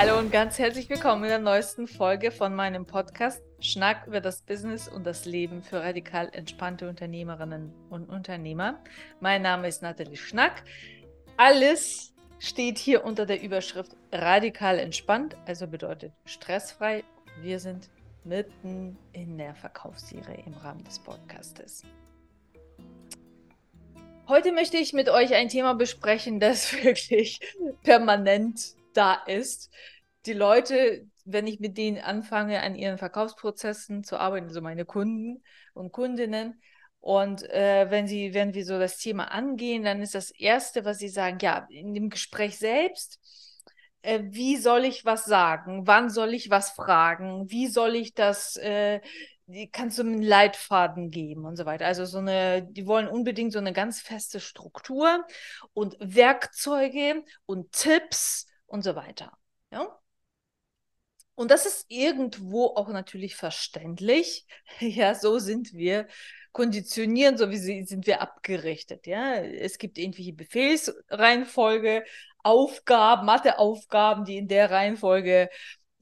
Hallo und ganz herzlich willkommen in der neuesten Folge von meinem Podcast Schnack über das Business und das Leben für radikal entspannte Unternehmerinnen und Unternehmer. Mein Name ist Nathalie Schnack. Alles steht hier unter der Überschrift radikal entspannt, also bedeutet stressfrei. Wir sind mitten in der Verkaufsserie im Rahmen des Podcastes. Heute möchte ich mit euch ein Thema besprechen, das wirklich permanent da ist. Die Leute, wenn ich mit denen anfange, an ihren Verkaufsprozessen zu arbeiten, also meine Kunden und Kundinnen, und äh, wenn sie, wenn wir so das Thema angehen, dann ist das Erste, was sie sagen, ja, in dem Gespräch selbst, äh, wie soll ich was sagen? Wann soll ich was fragen? Wie soll ich das, äh, kannst du einen Leitfaden geben und so weiter. Also so eine, die wollen unbedingt so eine ganz feste Struktur und Werkzeuge und Tipps und so weiter. Ja? Und das ist irgendwo auch natürlich verständlich. Ja, so sind wir konditionieren, so wie sie, sind wir abgerichtet. Ja, es gibt irgendwelche Befehlsreihenfolge, Aufgaben, Matheaufgaben, die in der Reihenfolge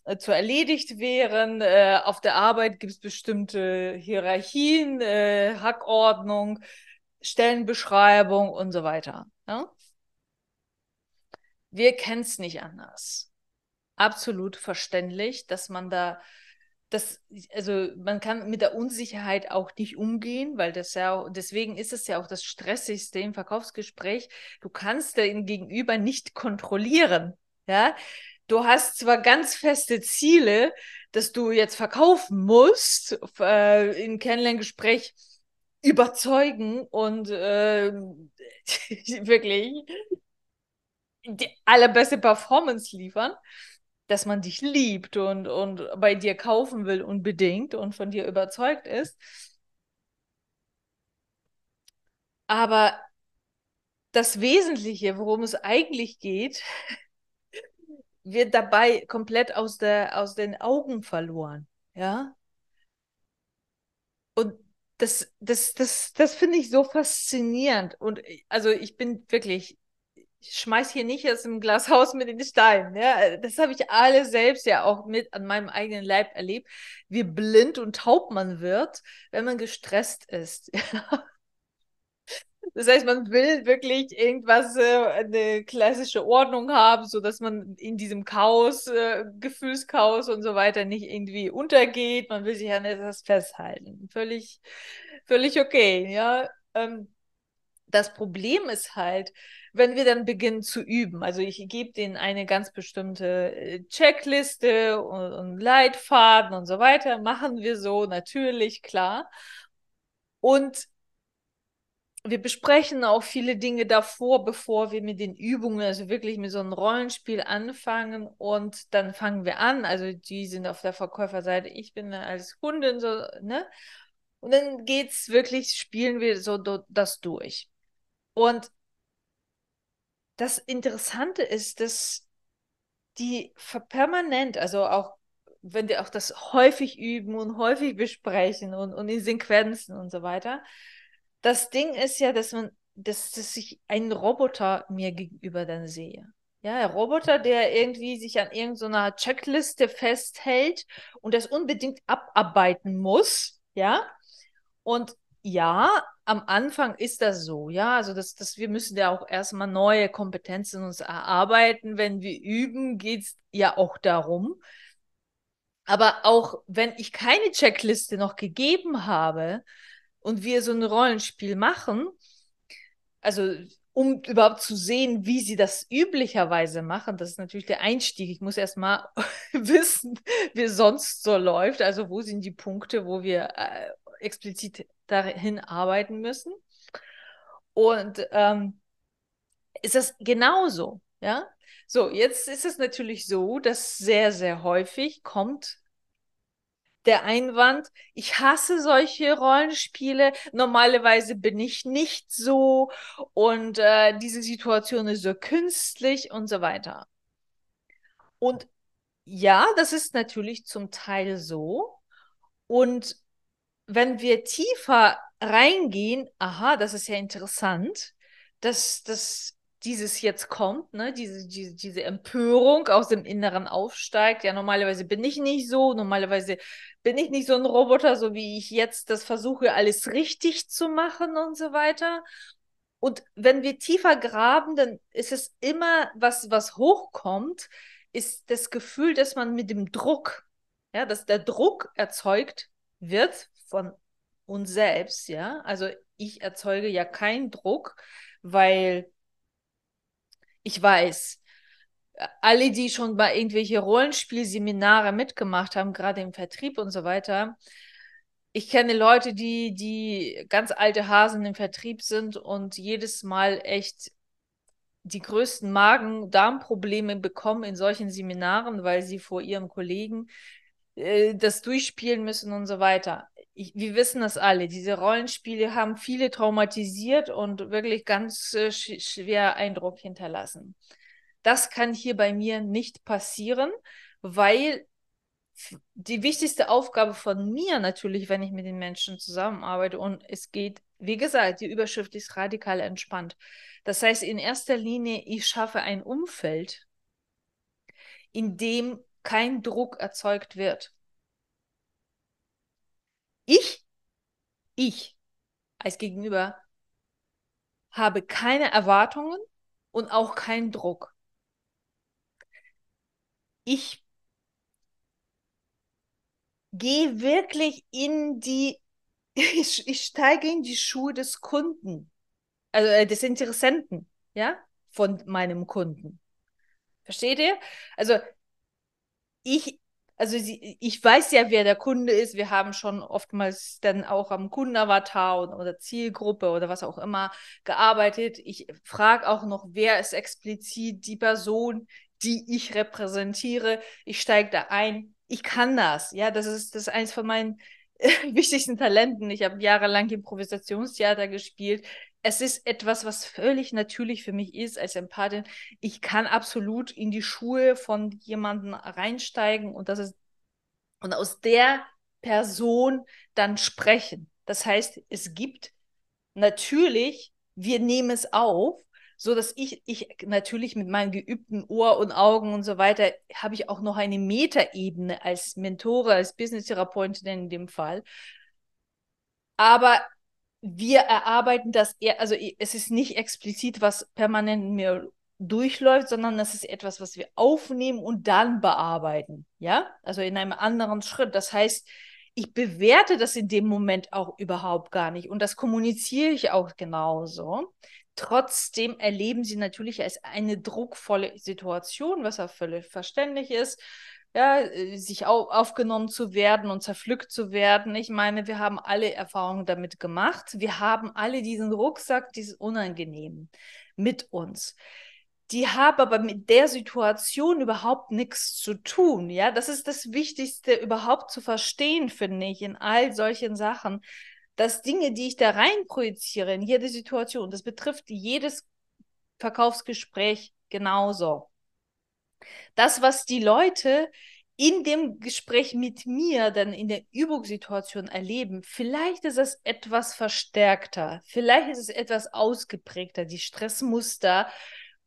äh, zu erledigt wären. Äh, auf der Arbeit gibt es bestimmte Hierarchien, äh, Hackordnung, Stellenbeschreibung und so weiter. Ja? Wir kennen es nicht anders. Absolut verständlich, dass man da das, also man kann mit der Unsicherheit auch nicht umgehen, weil das ja, deswegen ist es ja auch das Stressigste im Verkaufsgespräch. Du kannst den Gegenüber nicht kontrollieren. Ja, du hast zwar ganz feste Ziele, dass du jetzt verkaufen musst, äh, im Kennenlerngespräch überzeugen und äh, wirklich die allerbeste Performance liefern dass man dich liebt und, und bei dir kaufen will unbedingt und von dir überzeugt ist. Aber das Wesentliche, worum es eigentlich geht, wird dabei komplett aus, der, aus den Augen verloren. Ja. Und das, das, das, das finde ich so faszinierend. Und also ich bin wirklich ich schmeiß hier nicht aus dem Glashaus mit den Steinen. Ja? Das habe ich alle selbst ja auch mit an meinem eigenen Leib erlebt, wie blind und taub man wird, wenn man gestresst ist. Das heißt, man will wirklich irgendwas, äh, eine klassische Ordnung haben, so dass man in diesem Chaos, äh, Gefühlschaos und so weiter nicht irgendwie untergeht. Man will sich an etwas festhalten. Völlig, völlig okay, ja. Ähm, das Problem ist halt, wenn wir dann beginnen zu üben, also ich gebe denen eine ganz bestimmte äh, Checkliste und, und Leitfaden und so weiter, machen wir so, natürlich, klar. Und wir besprechen auch viele Dinge davor, bevor wir mit den Übungen, also wirklich mit so einem Rollenspiel anfangen und dann fangen wir an. Also die sind auf der Verkäuferseite, ich bin als Kundin so, ne? Und dann geht's wirklich, spielen wir so das durch. Und das Interessante ist, dass die permanent, also auch wenn die auch das häufig üben und häufig besprechen und, und in Sequenzen und so weiter, das Ding ist ja, dass man, dass, dass ich einen Roboter mir gegenüber dann sehe. Ja, ein Roboter, der irgendwie sich an irgendeiner Checkliste festhält und das unbedingt abarbeiten muss, ja. Und ja, am Anfang ist das so, ja. Also das, das, wir müssen ja auch erstmal neue Kompetenzen uns erarbeiten. Wenn wir üben, geht es ja auch darum. Aber auch wenn ich keine Checkliste noch gegeben habe und wir so ein Rollenspiel machen, also um überhaupt zu sehen, wie sie das üblicherweise machen, das ist natürlich der Einstieg. Ich muss erstmal wissen, wie es sonst so läuft. Also wo sind die Punkte, wo wir äh, explizit dahin arbeiten müssen. Und ähm, ist das genauso, ja? So, jetzt ist es natürlich so, dass sehr, sehr häufig kommt der Einwand, ich hasse solche Rollenspiele, normalerweise bin ich nicht so und äh, diese Situation ist so künstlich und so weiter. Und ja, das ist natürlich zum Teil so. Und wenn wir tiefer reingehen, aha, das ist ja interessant, dass, dass dieses jetzt kommt, ne, diese, diese, diese Empörung aus dem Inneren aufsteigt. Ja, normalerweise bin ich nicht so, normalerweise bin ich nicht so ein Roboter, so wie ich jetzt das versuche, alles richtig zu machen und so weiter. Und wenn wir tiefer graben, dann ist es immer, was, was hochkommt, ist das Gefühl, dass man mit dem Druck, ja, dass der Druck erzeugt wird von uns selbst, ja. Also ich erzeuge ja keinen Druck, weil ich weiß, alle, die schon bei irgendwelche Rollenspielseminare mitgemacht haben, gerade im Vertrieb und so weiter, ich kenne Leute, die, die ganz alte Hasen im Vertrieb sind und jedes Mal echt die größten Magen-Darm-Probleme bekommen in solchen Seminaren, weil sie vor ihren Kollegen äh, das durchspielen müssen und so weiter. Ich, wir wissen das alle. Diese Rollenspiele haben viele traumatisiert und wirklich ganz äh, sch schwer Eindruck hinterlassen. Das kann hier bei mir nicht passieren, weil die wichtigste Aufgabe von mir natürlich, wenn ich mit den Menschen zusammenarbeite und es geht, wie gesagt, die Überschrift ist radikal entspannt. Das heißt, in erster Linie, ich schaffe ein Umfeld, in dem kein Druck erzeugt wird. Ich, ich als Gegenüber habe keine Erwartungen und auch keinen Druck. Ich gehe wirklich in die, ich, ich steige in die Schuhe des Kunden, also äh, des Interessenten, ja, von meinem Kunden. Versteht ihr? Also ich, also sie, ich weiß ja, wer der Kunde ist. Wir haben schon oftmals dann auch am Kundenavatar oder Zielgruppe oder was auch immer gearbeitet. Ich frage auch noch, wer ist explizit die Person, die ich repräsentiere. Ich steige da ein. Ich kann das. Ja, das ist, das ist eines von meinen wichtigsten Talenten. Ich habe jahrelang Improvisationstheater gespielt. Es ist etwas, was völlig natürlich für mich ist als Empathin. Ich kann absolut in die Schuhe von jemandem reinsteigen und das ist und aus der Person dann sprechen. Das heißt, es gibt natürlich, wir nehmen es auf, so dass ich, ich natürlich mit meinen geübten Ohr und Augen und so weiter, habe ich auch noch eine Metaebene als Mentore, als Business-Therapeutin in dem Fall. Aber wir erarbeiten das eher, also es ist nicht explizit, was permanent mir durchläuft, sondern es ist etwas, was wir aufnehmen und dann bearbeiten. Ja, also in einem anderen Schritt. Das heißt, ich bewerte das in dem Moment auch überhaupt gar nicht und das kommuniziere ich auch genauso. Trotzdem erleben sie natürlich als eine druckvolle Situation, was auch völlig verständlich ist, ja, äh, sich au aufgenommen zu werden und zerpflückt zu werden. Ich meine, wir haben alle Erfahrungen damit gemacht. Wir haben alle diesen Rucksack, dieses Unangenehmen mit uns. Die haben aber mit der Situation überhaupt nichts zu tun. Ja, das ist das Wichtigste überhaupt zu verstehen, finde ich, in all solchen Sachen dass Dinge, die ich da rein projiziere in jede Situation, das betrifft jedes Verkaufsgespräch genauso. Das, was die Leute in dem Gespräch mit mir dann in der Übungssituation erleben, vielleicht ist es etwas verstärkter, vielleicht ist es etwas ausgeprägter, die Stressmuster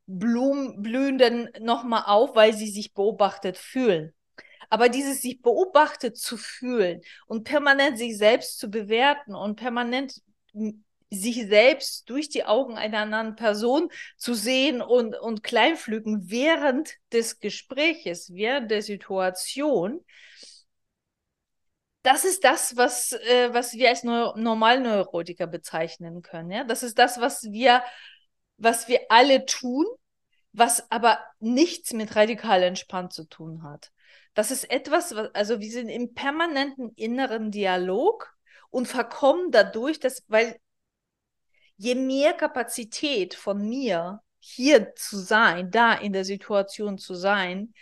blum, blühen dann nochmal auf, weil sie sich beobachtet fühlen. Aber dieses sich beobachtet zu fühlen und permanent sich selbst zu bewerten und permanent sich selbst durch die Augen einer anderen Person zu sehen und, und kleinflügen während des Gespräches, während der Situation, das ist das, was, äh, was wir als Neu Normalneurotiker bezeichnen können. Ja? Das ist das, was wir, was wir alle tun, was aber nichts mit radikal entspannt zu tun hat. Das ist etwas, was, also wir sind im permanenten inneren Dialog und verkommen dadurch, dass, weil je mehr Kapazität von mir hier zu sein, da in der Situation zu sein,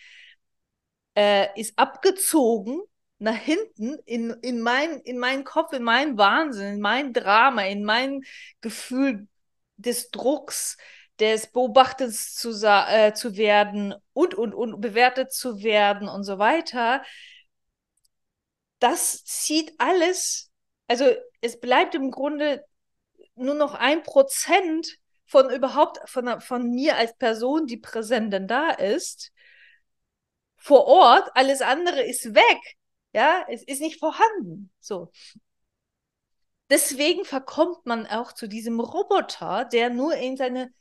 äh, ist abgezogen nach hinten in, in, mein, in meinen Kopf, in meinen Wahnsinn, in mein Drama, in mein Gefühl des Drucks, des Beobachtens zu, äh, zu werden und, und, und bewertet zu werden und so weiter, das zieht alles, also es bleibt im Grunde nur noch ein Prozent von überhaupt von, von mir als Person, die präsent denn da ist, vor Ort, alles andere ist weg. Ja, es ist nicht vorhanden. So. Deswegen verkommt man auch zu diesem Roboter, der nur in seine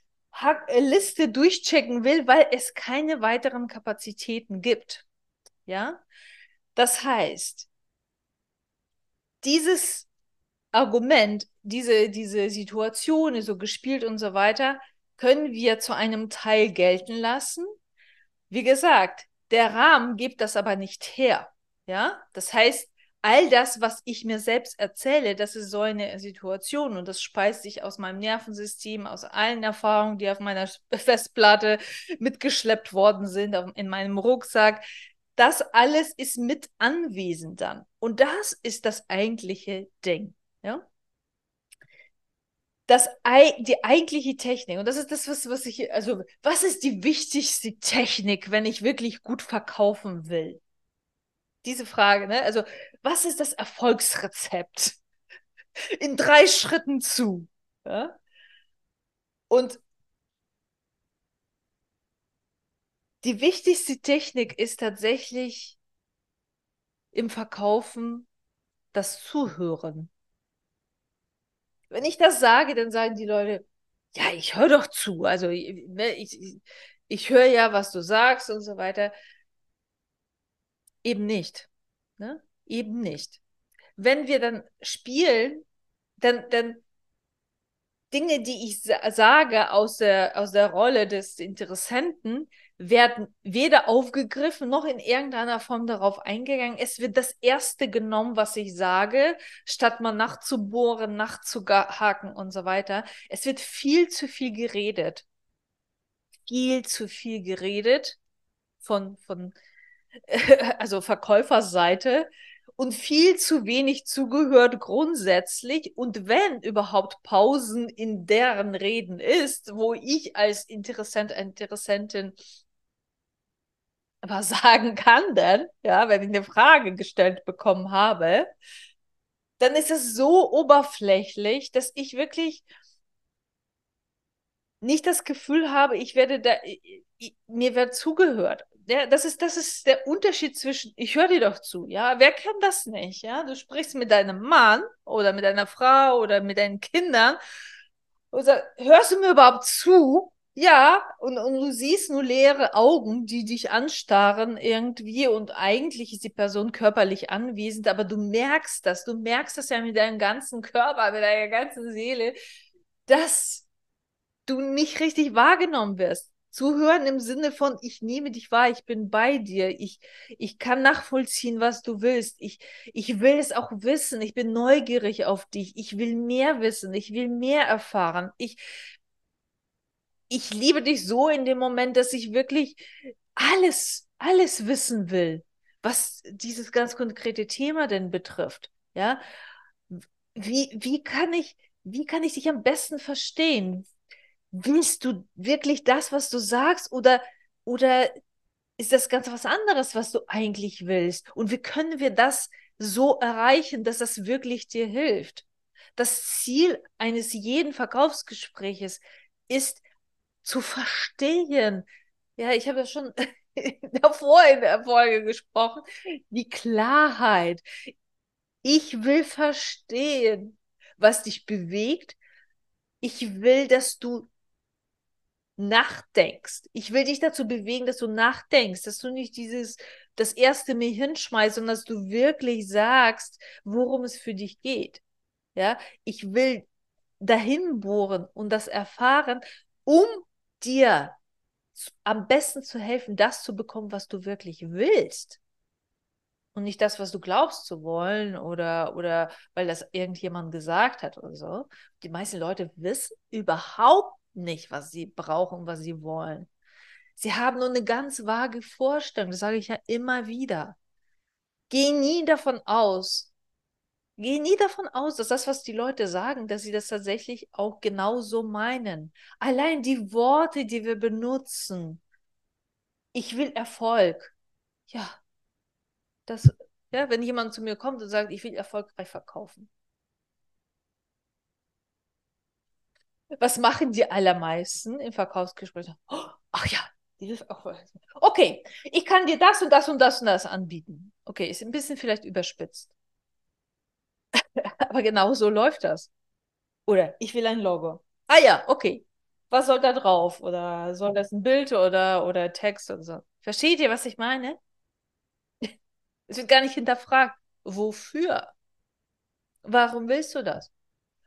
Liste durchchecken will, weil es keine weiteren Kapazitäten gibt. Ja, das heißt, dieses Argument, diese, diese Situation so gespielt und so weiter, können wir zu einem Teil gelten lassen. Wie gesagt, der Rahmen gibt das aber nicht her. Ja, das heißt, all das, was ich mir selbst erzähle, das ist so eine Situation und das speist sich aus meinem Nervensystem, aus allen Erfahrungen, die auf meiner Festplatte mitgeschleppt worden sind, in meinem Rucksack. Das alles ist mit anwesend dann. Und das ist das eigentliche Ding. Ja? Das, die eigentliche Technik, und das ist das, was, was ich, also, was ist die wichtigste Technik, wenn ich wirklich gut verkaufen will? Diese Frage, ne? Also, was ist das Erfolgsrezept? In drei Schritten zu. Ja? Und die wichtigste Technik ist tatsächlich im Verkaufen das Zuhören. Wenn ich das sage, dann sagen die Leute, ja, ich höre doch zu. Also ne, ich, ich, ich höre ja, was du sagst und so weiter. Eben nicht. Ne? Eben nicht. Wenn wir dann spielen, dann, dann Dinge, die ich sage aus der, aus der Rolle des Interessenten, werden weder aufgegriffen noch in irgendeiner Form darauf eingegangen. Es wird das Erste genommen, was ich sage, statt mal nachzubohren, nachzuhaken und so weiter. Es wird viel zu viel geredet. Viel zu viel geredet von, von also Verkäuferseite und viel zu wenig zugehört grundsätzlich. Und wenn überhaupt Pausen in deren Reden ist, wo ich als Interessent, Interessentin was sagen kann denn, ja, wenn ich eine Frage gestellt bekommen habe, dann ist es so oberflächlich, dass ich wirklich nicht das Gefühl habe, ich werde da, mir wird zugehört. Ja, das ist, das ist der Unterschied zwischen, ich höre dir doch zu, ja, wer kennt das nicht, ja? Du sprichst mit deinem Mann oder mit deiner Frau oder mit deinen Kindern und sagst, hörst du mir überhaupt zu? Ja, und, und du siehst nur leere Augen, die dich anstarren irgendwie und eigentlich ist die Person körperlich anwesend, aber du merkst das, du merkst das ja mit deinem ganzen Körper, mit deiner ganzen Seele, dass du nicht richtig wahrgenommen wirst. Zuhören im Sinne von, ich nehme dich wahr, ich bin bei dir, ich, ich kann nachvollziehen, was du willst, ich, ich will es auch wissen, ich bin neugierig auf dich, ich will mehr wissen, ich will mehr erfahren, ich, ich liebe dich so in dem Moment, dass ich wirklich alles, alles wissen will, was dieses ganz konkrete Thema denn betrifft. Ja, wie, wie kann ich, wie kann ich dich am besten verstehen? Willst du wirklich das, was du sagst, oder, oder ist das ganz was anderes, was du eigentlich willst? Und wie können wir das so erreichen, dass das wirklich dir hilft? Das Ziel eines jeden Verkaufsgespräches ist, zu verstehen. Ja, ich habe ja schon davor in der Folge gesprochen, die Klarheit. Ich will verstehen, was dich bewegt. Ich will, dass du nachdenkst. Ich will dich dazu bewegen, dass du nachdenkst, dass du nicht dieses das erste mir hinschmeißt, sondern dass du wirklich sagst, worum es für dich geht. Ja, ich will dahin bohren und das erfahren, um dir am besten zu helfen, das zu bekommen, was du wirklich willst. Und nicht das, was du glaubst zu wollen oder, oder weil das irgendjemand gesagt hat oder so. Die meisten Leute wissen überhaupt nicht, was sie brauchen, was sie wollen. Sie haben nur eine ganz vage Vorstellung, das sage ich ja immer wieder. Geh nie davon aus, gehe nie davon aus, dass das, was die Leute sagen, dass sie das tatsächlich auch genau so meinen. Allein die Worte, die wir benutzen. Ich will Erfolg. Ja, das, ja, wenn jemand zu mir kommt und sagt, ich will erfolgreich verkaufen. Was machen die allermeisten im Verkaufsgespräch? Oh, ach ja, okay, ich kann dir das und das und das und das anbieten. Okay, ist ein bisschen vielleicht überspitzt. Aber genau so läuft das. Oder ich will ein Logo. Ah ja, okay. Was soll da drauf? Oder soll das ein Bild oder, oder Text oder so? Versteht ihr, was ich meine? Es wird gar nicht hinterfragt. Wofür? Warum willst du das?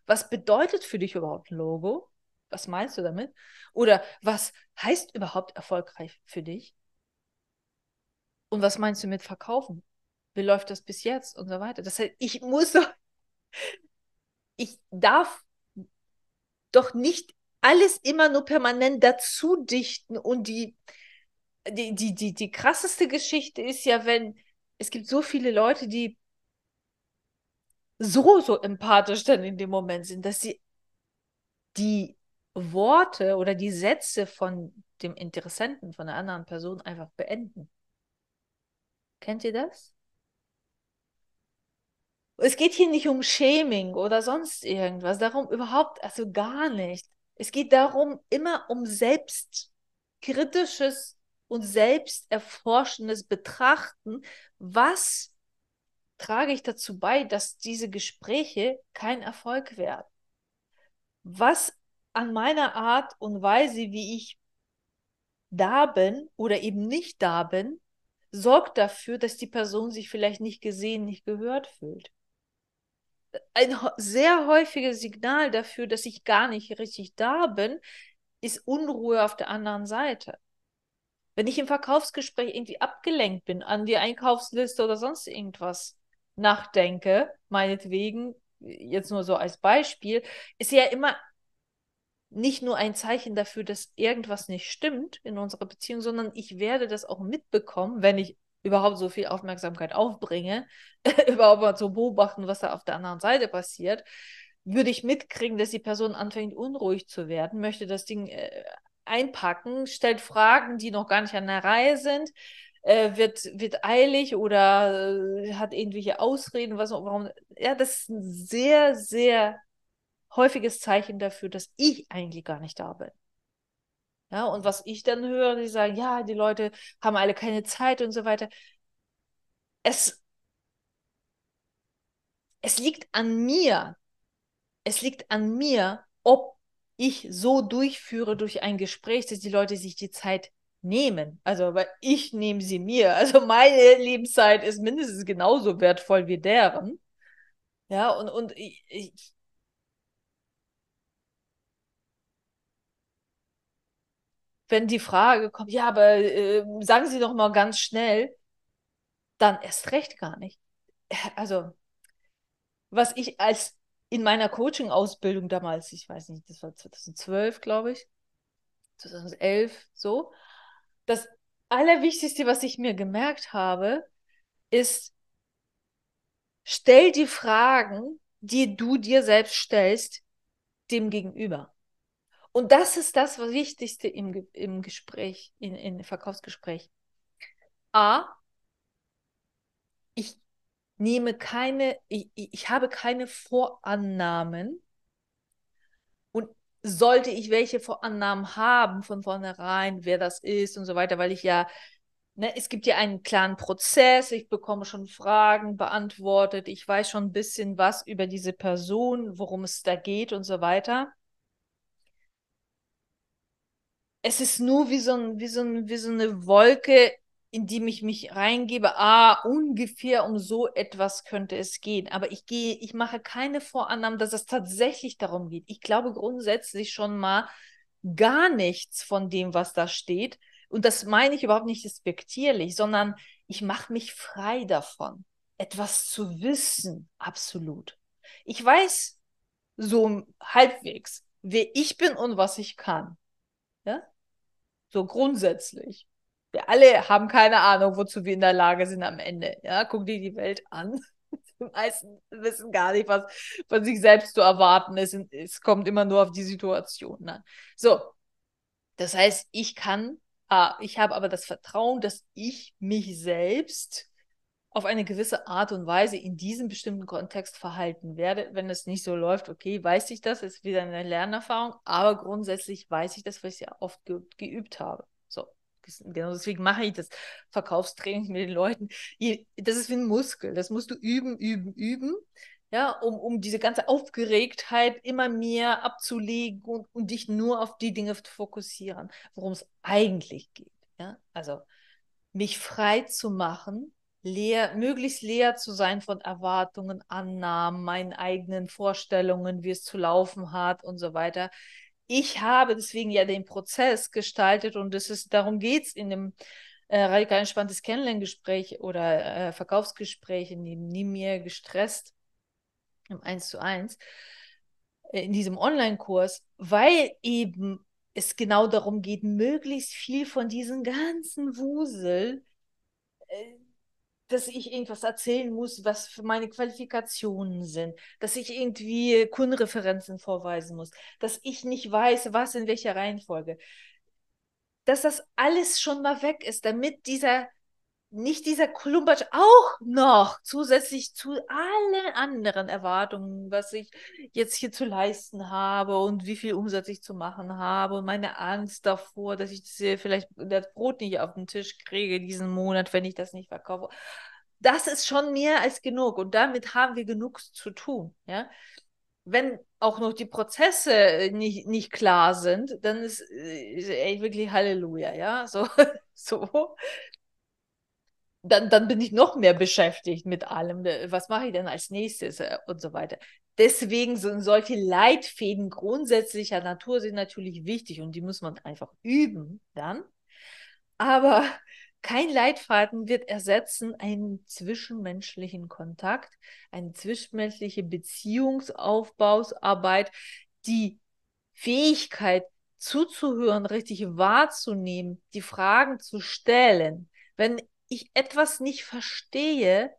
Was bedeutet für dich überhaupt ein Logo? Was meinst du damit? Oder was heißt überhaupt erfolgreich für dich? Und was meinst du mit verkaufen? Wie läuft das bis jetzt und so weiter? Das heißt, ich muss doch, ich darf doch nicht alles immer nur permanent dazu dichten und die, die, die, die, die krasseste Geschichte ist ja, wenn es gibt so viele Leute, die so, so empathisch dann in dem Moment sind, dass sie die Worte oder die Sätze von dem Interessenten, von der anderen Person einfach beenden. Kennt ihr das? Es geht hier nicht um Shaming oder sonst irgendwas, darum überhaupt, also gar nicht. Es geht darum, immer um selbstkritisches und selbsterforschendes Betrachten, was trage ich dazu bei, dass diese Gespräche kein Erfolg werden? Was an meiner Art und Weise, wie ich da bin oder eben nicht da bin, sorgt dafür, dass die Person sich vielleicht nicht gesehen, nicht gehört fühlt. Ein sehr häufiges Signal dafür, dass ich gar nicht richtig da bin, ist Unruhe auf der anderen Seite. Wenn ich im Verkaufsgespräch irgendwie abgelenkt bin, an die Einkaufsliste oder sonst irgendwas nachdenke, meinetwegen, jetzt nur so als Beispiel, ist ja immer nicht nur ein Zeichen dafür, dass irgendwas nicht stimmt in unserer Beziehung, sondern ich werde das auch mitbekommen, wenn ich überhaupt so viel Aufmerksamkeit aufbringe, überhaupt mal zu beobachten, was da auf der anderen Seite passiert, würde ich mitkriegen, dass die Person anfängt unruhig zu werden, möchte das Ding äh, einpacken, stellt Fragen, die noch gar nicht an der Reihe sind, äh, wird, wird eilig oder äh, hat irgendwelche Ausreden, was warum. Ja, das ist ein sehr, sehr häufiges Zeichen dafür, dass ich eigentlich gar nicht da bin. Ja, und was ich dann höre, die sagen, ja, die Leute haben alle keine Zeit und so weiter. Es, es liegt an mir. Es liegt an mir, ob ich so durchführe durch ein Gespräch, dass die Leute sich die Zeit nehmen. Also, weil ich nehme sie mir. Also meine Lebenszeit ist mindestens genauso wertvoll wie deren. Ja, und, und ich, ich wenn die Frage kommt, ja, aber äh, sagen Sie doch mal ganz schnell, dann erst recht gar nicht. Also, was ich als in meiner Coaching-Ausbildung damals, ich weiß nicht, das war 2012, glaube ich, 2011, so, das Allerwichtigste, was ich mir gemerkt habe, ist, stell die Fragen, die du dir selbst stellst, dem Gegenüber. Und das ist das Wichtigste im, im Gespräch, in, in Verkaufsgespräch. A, ich nehme keine, ich, ich habe keine Vorannahmen. Und sollte ich welche Vorannahmen haben von vornherein, wer das ist und so weiter, weil ich ja, ne, es gibt ja einen klaren Prozess, ich bekomme schon Fragen beantwortet, ich weiß schon ein bisschen was über diese Person, worum es da geht und so weiter es ist nur wie so, ein, wie, so ein, wie so eine Wolke, in die ich mich reingebe. Ah, ungefähr um so etwas könnte es gehen. Aber ich gehe, ich mache keine Vorannahmen, dass es tatsächlich darum geht. Ich glaube grundsätzlich schon mal gar nichts von dem, was da steht. Und das meine ich überhaupt nicht respektierlich, sondern ich mache mich frei davon, etwas zu wissen, absolut. Ich weiß so halbwegs, wer ich bin und was ich kann. Ja? So grundsätzlich. Wir alle haben keine Ahnung, wozu wir in der Lage sind am Ende. Ja, guck dir die Welt an. Die meisten wissen gar nicht, was von sich selbst zu erwarten ist. Es kommt immer nur auf die Situation an. So, das heißt, ich kann, ah, ich habe aber das Vertrauen, dass ich mich selbst auf eine gewisse Art und Weise in diesem bestimmten Kontext verhalten werde. Wenn es nicht so läuft, okay, weiß ich das, ist wieder eine Lernerfahrung, aber grundsätzlich weiß ich das, weil ich es ja oft ge geübt habe. So, genau deswegen mache ich das Verkaufstraining mit den Leuten. Das ist wie ein Muskel, das musst du üben, üben, üben. Ja, um, um diese ganze Aufgeregtheit immer mehr abzulegen und, und dich nur auf die Dinge zu fokussieren, worum es eigentlich geht. Ja, also mich frei zu machen leer, möglichst leer zu sein von Erwartungen, Annahmen, meinen eigenen Vorstellungen, wie es zu laufen hat und so weiter. Ich habe deswegen ja den Prozess gestaltet und es ist, darum geht es in dem äh, radikal entspanntes Kennenlerngespräch oder äh, Verkaufsgespräch, in dem nie mehr gestresst im 1 zu 1, äh, in diesem Online-Kurs, weil eben es genau darum geht, möglichst viel von diesem ganzen Wusel äh, dass ich irgendwas erzählen muss, was für meine Qualifikationen sind, dass ich irgendwie Kundenreferenzen vorweisen muss, dass ich nicht weiß, was in welcher Reihenfolge. Dass das alles schon mal weg ist, damit dieser nicht dieser Klumpatsch auch noch zusätzlich zu allen anderen Erwartungen, was ich jetzt hier zu leisten habe und wie viel Umsatz ich zu machen habe und meine Angst davor, dass ich das vielleicht das Brot nicht auf den Tisch kriege diesen Monat, wenn ich das nicht verkaufe. Das ist schon mehr als genug und damit haben wir genug zu tun, ja. Wenn auch noch die Prozesse nicht, nicht klar sind, dann ist, ist echt wirklich Halleluja, ja, so, so dann, dann bin ich noch mehr beschäftigt mit allem. Äh, was mache ich denn als nächstes äh, und so weiter. Deswegen sind solche Leitfäden grundsätzlicher Natur sind natürlich wichtig und die muss man einfach üben dann. Aber kein Leitfaden wird ersetzen einen zwischenmenschlichen Kontakt, eine zwischenmenschliche Beziehungsaufbausarbeit, die Fähigkeit zuzuhören, richtig wahrzunehmen, die Fragen zu stellen. Wenn ich etwas nicht verstehe,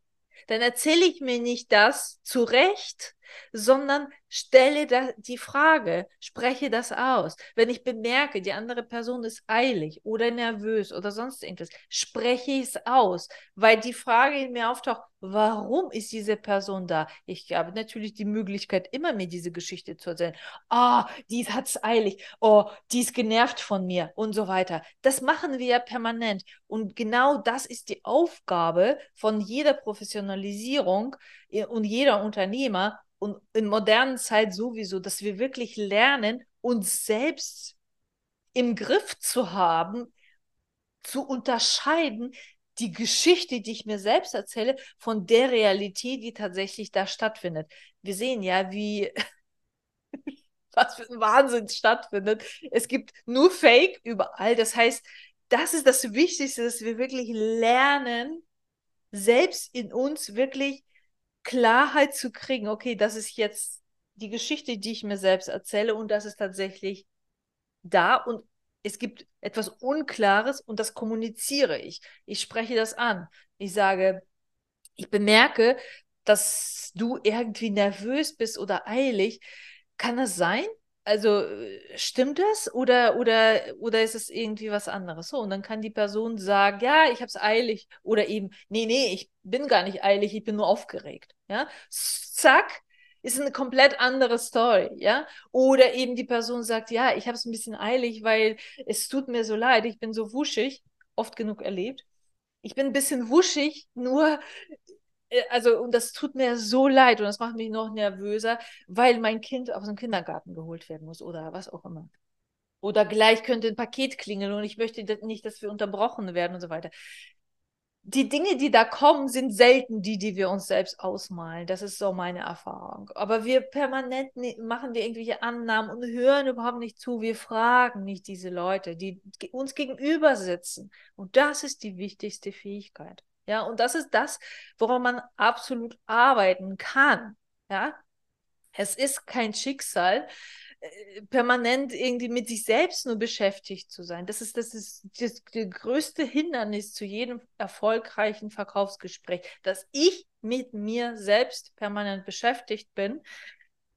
dann erzähle ich mir nicht das zurecht, sondern stelle da die Frage, spreche das aus. Wenn ich bemerke, die andere Person ist eilig oder nervös oder sonst irgendwas, spreche ich es aus, weil die Frage in mir auftaucht, warum ist diese Person da? Ich habe natürlich die Möglichkeit, immer mir diese Geschichte zu erzählen. Ah, oh, die hat es eilig. Oh, die ist genervt von mir und so weiter. Das machen wir ja permanent. Und genau das ist die Aufgabe von jeder Professionalisierung äh, und jeder Unternehmer, und in modernen Zeit sowieso, dass wir wirklich lernen, uns selbst im Griff zu haben, zu unterscheiden, die Geschichte, die ich mir selbst erzähle, von der Realität, die tatsächlich da stattfindet. Wir sehen ja, wie was für ein Wahnsinn stattfindet. Es gibt nur Fake überall. Das heißt, das ist das Wichtigste, dass wir wirklich lernen, selbst in uns wirklich Klarheit zu kriegen, okay, das ist jetzt die Geschichte, die ich mir selbst erzähle und das ist tatsächlich da und es gibt etwas Unklares und das kommuniziere ich. Ich spreche das an. Ich sage, ich bemerke, dass du irgendwie nervös bist oder eilig. Kann das sein? Also stimmt das oder oder oder ist es irgendwie was anderes? So und dann kann die Person sagen, ja, ich habe es eilig oder eben, nee, nee, ich bin gar nicht eilig, ich bin nur aufgeregt. Ja, zack, ist eine komplett andere Story, ja. Oder eben die Person sagt, ja, ich habe es ein bisschen eilig, weil es tut mir so leid, ich bin so wuschig, oft genug erlebt. Ich bin ein bisschen wuschig, nur äh, also, und das tut mir so leid und das macht mich noch nervöser, weil mein Kind aus dem Kindergarten geholt werden muss oder was auch immer. Oder gleich könnte ein Paket klingeln und ich möchte nicht, dass wir unterbrochen werden und so weiter. Die Dinge, die da kommen, sind selten die, die wir uns selbst ausmalen. Das ist so meine Erfahrung. Aber wir permanent ne, machen wir irgendwelche Annahmen und hören überhaupt nicht zu. Wir fragen nicht diese Leute, die uns gegenüber sitzen. Und das ist die wichtigste Fähigkeit. Ja, und das ist das, woran man absolut arbeiten kann. Ja, es ist kein Schicksal, äh, permanent irgendwie mit sich selbst nur beschäftigt zu sein. Das ist das, ist das, größte Hindernis zu jedem erfolgreichen Verkaufsgespräch, dass ich mit mir selbst permanent beschäftigt bin,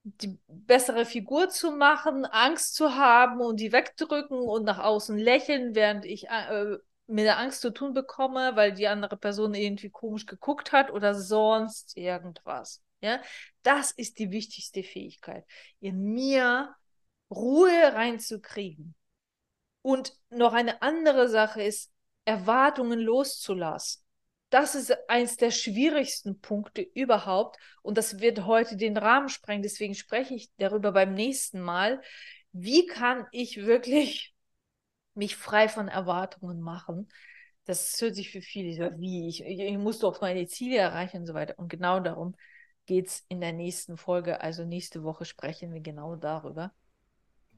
die bessere Figur zu machen, Angst zu haben und die wegdrücken und nach außen lächeln, während ich äh, mit der Angst zu tun bekomme, weil die andere Person irgendwie komisch geguckt hat oder sonst irgendwas. Ja, das ist die wichtigste Fähigkeit, in mir Ruhe reinzukriegen. Und noch eine andere Sache ist, Erwartungen loszulassen. Das ist eines der schwierigsten Punkte überhaupt. Und das wird heute den Rahmen sprengen. Deswegen spreche ich darüber beim nächsten Mal. Wie kann ich wirklich mich frei von Erwartungen machen? Das hört sich für viele, wie ich, ich muss doch meine Ziele erreichen und so weiter. Und genau darum geht es in der nächsten Folge. Also nächste Woche sprechen wir genau darüber.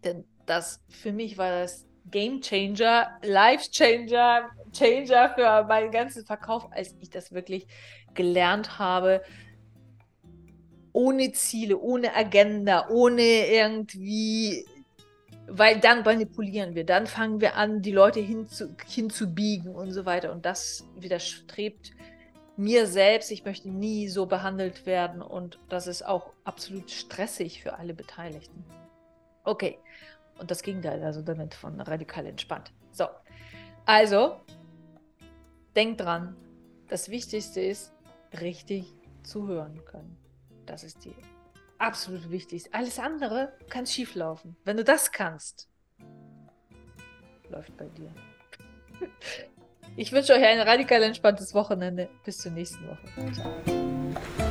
Denn das für mich war das Game Changer, Life Changer, Changer für meinen ganzen Verkauf, als ich das wirklich gelernt habe. Ohne Ziele, ohne Agenda, ohne irgendwie, weil dann manipulieren wir, dann fangen wir an, die Leute hinzu, hinzubiegen und so weiter. Und das widerstrebt mir selbst. Ich möchte nie so behandelt werden und das ist auch absolut stressig für alle Beteiligten. Okay, und das Gegenteil, also damit von radikal entspannt. So, also denk dran, das Wichtigste ist, richtig zuhören können. Das ist die absolut wichtigste. Alles andere kann schieflaufen. Wenn du das kannst, läuft bei dir. Ich wünsche euch ein radikal entspanntes Wochenende. Bis zur nächsten Woche. Ciao.